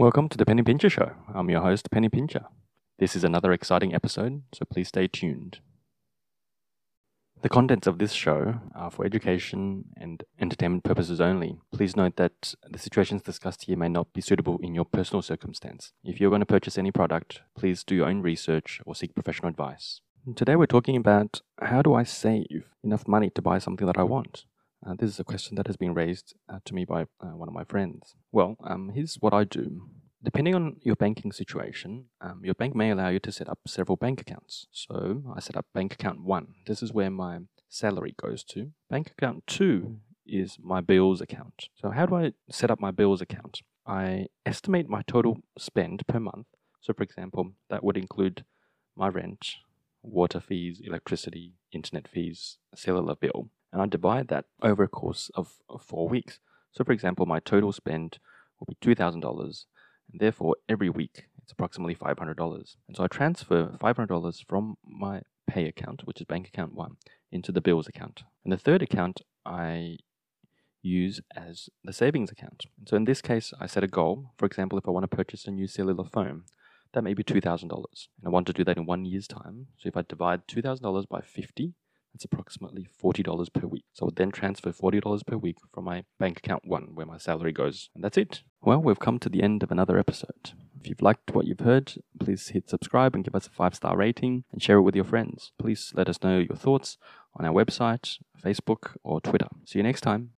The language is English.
Welcome to the Penny Pincher Show. I'm your host, Penny Pincher. This is another exciting episode, so please stay tuned. The contents of this show are for education and entertainment purposes only. Please note that the situations discussed here may not be suitable in your personal circumstance. If you're going to purchase any product, please do your own research or seek professional advice. Today we're talking about how do I save enough money to buy something that I want? Uh, this is a question that has been raised uh, to me by uh, one of my friends. Well, um, here's what I do. Depending on your banking situation, um, your bank may allow you to set up several bank accounts. So I set up bank account one. This is where my salary goes to. Bank account two is my bills account. So how do I set up my bills account? I estimate my total spend per month. So for example, that would include my rent, water fees, electricity, internet fees, cellular bill and I divide that over a course of, four weeks. So, for example, my total spend will be $2,000, and therefore every week it's approximately $500. And so I transfer $500 from my pay account, which is bank account one, into the bills account. And the third account I use as the savings account. And so in this case, I set a goal. For example, if I want to purchase a new cellular phone, that may be $2,000. And I want to do that in one year's time. So if I divide $2,000 by 50, that's approximately $40 per week. So I would then transfer $40 per week from my bank account one, where my salary goes. And that's it. Well, we've come to the end of another episode. If you've liked what you've heard, please hit subscribe and give us a five star rating and share it with your friends. Please let us know your thoughts on our website, Facebook, or Twitter. See you next time.